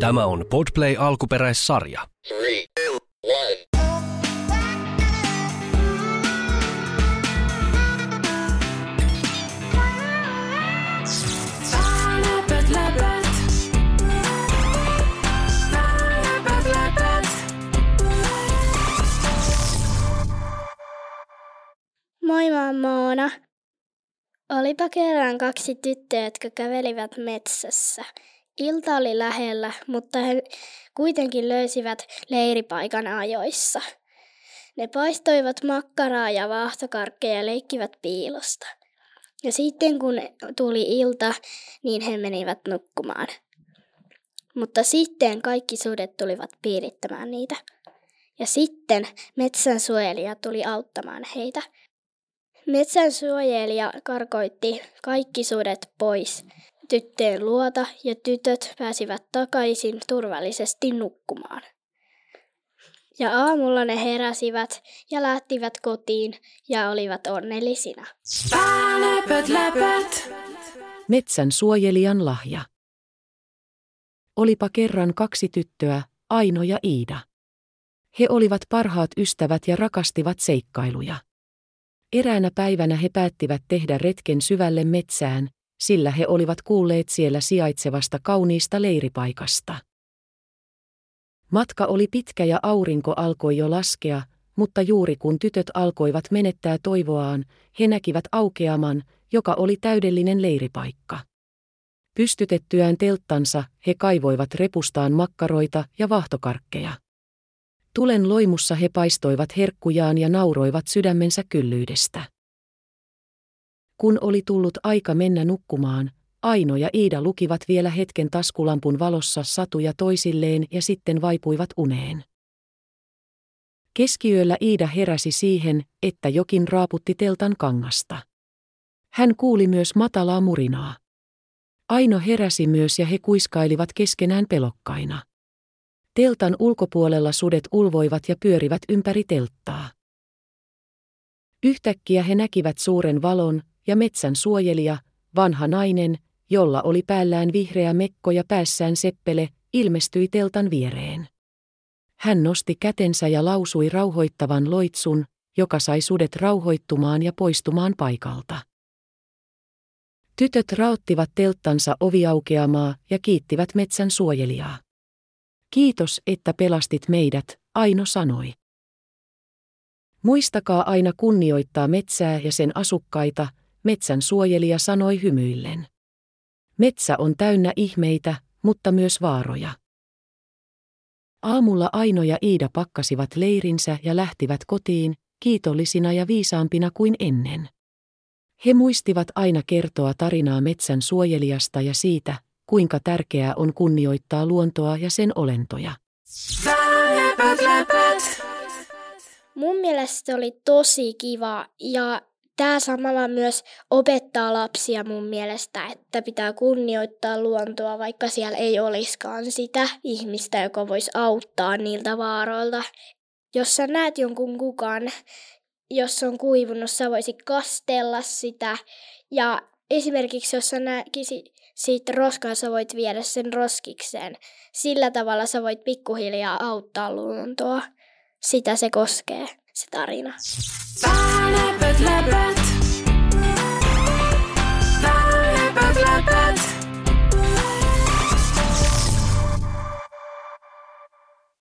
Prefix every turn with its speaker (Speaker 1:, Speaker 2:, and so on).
Speaker 1: Tämä on Podplay alkuperäissarja.
Speaker 2: Three, two.
Speaker 3: Moi, mä oon Moona. Olipa kerran kaksi tyttöä, jotka kävelivät metsässä. Ilta oli lähellä, mutta he kuitenkin löysivät leiripaikan ajoissa. Ne paistoivat makkaraa ja vaahtokarkkeja ja leikkivät piilosta. Ja sitten kun tuli ilta, niin he menivät nukkumaan. Mutta sitten kaikki sudet tulivat piirittämään niitä. Ja sitten metsän suojelija tuli auttamaan heitä. Metsän suojelija karkoitti kaikki sudet pois tyttöjen luota ja tytöt pääsivät takaisin turvallisesti nukkumaan. Ja aamulla ne heräsivät ja lähtivät kotiin ja olivat onnellisina.
Speaker 4: Läpät, läpät.
Speaker 5: Metsän suojelijan lahja. Olipa kerran kaksi tyttöä, Aino ja Iida. He olivat parhaat ystävät ja rakastivat seikkailuja. Eräänä päivänä he päättivät tehdä retken syvälle metsään, sillä he olivat kuulleet siellä sijaitsevasta kauniista leiripaikasta. Matka oli pitkä ja aurinko alkoi jo laskea, mutta juuri kun tytöt alkoivat menettää toivoaan, he näkivät aukeaman, joka oli täydellinen leiripaikka. Pystytettyään telttansa, he kaivoivat repustaan makkaroita ja vahtokarkkeja. Tulen loimussa he paistoivat herkkujaan ja nauroivat sydämensä kyllyydestä. Kun oli tullut aika mennä nukkumaan, Aino ja Iida lukivat vielä hetken taskulampun valossa satuja toisilleen ja sitten vaipuivat uneen. Keskiyöllä Iida heräsi siihen, että jokin raaputti teltan kangasta. Hän kuuli myös matalaa murinaa. Aino heräsi myös ja he kuiskailivat keskenään pelokkaina. Teltan ulkopuolella sudet ulvoivat ja pyörivät ympäri telttaa. Yhtäkkiä he näkivät suuren valon, ja metsän suojelija, vanha nainen, jolla oli päällään vihreä mekko ja päässään seppele, ilmestyi teltan viereen. Hän nosti kätensä ja lausui rauhoittavan loitsun, joka sai sudet rauhoittumaan ja poistumaan paikalta. Tytöt raottivat telttansa oviaukeamaa ja kiittivät metsän suojelijaa. Kiitos, että pelastit meidät, Aino sanoi. Muistakaa aina kunnioittaa metsää ja sen asukkaita, metsän suojelija sanoi hymyillen. Metsä on täynnä ihmeitä, mutta myös vaaroja. Aamulla Aino ja Iida pakkasivat leirinsä ja lähtivät kotiin, kiitollisina ja viisaampina kuin ennen. He muistivat aina kertoa tarinaa metsän suojelijasta ja siitä, kuinka tärkeää on kunnioittaa luontoa ja sen olentoja.
Speaker 3: Mun mielestä oli tosi kiva ja tämä samalla myös opettaa lapsia mun mielestä, että pitää kunnioittaa luontoa, vaikka siellä ei olisikaan sitä ihmistä, joka voisi auttaa niiltä vaaroilta. Jos sä näet jonkun kukan, jos on kuivunut, sä voisit kastella sitä. Ja esimerkiksi jos sä näkisit siitä roskaa, sä voit viedä sen roskikseen. Sillä tavalla sä voit pikkuhiljaa auttaa luontoa. Sitä se koskee, se tarina.
Speaker 4: Läpät, läpät. Läpät,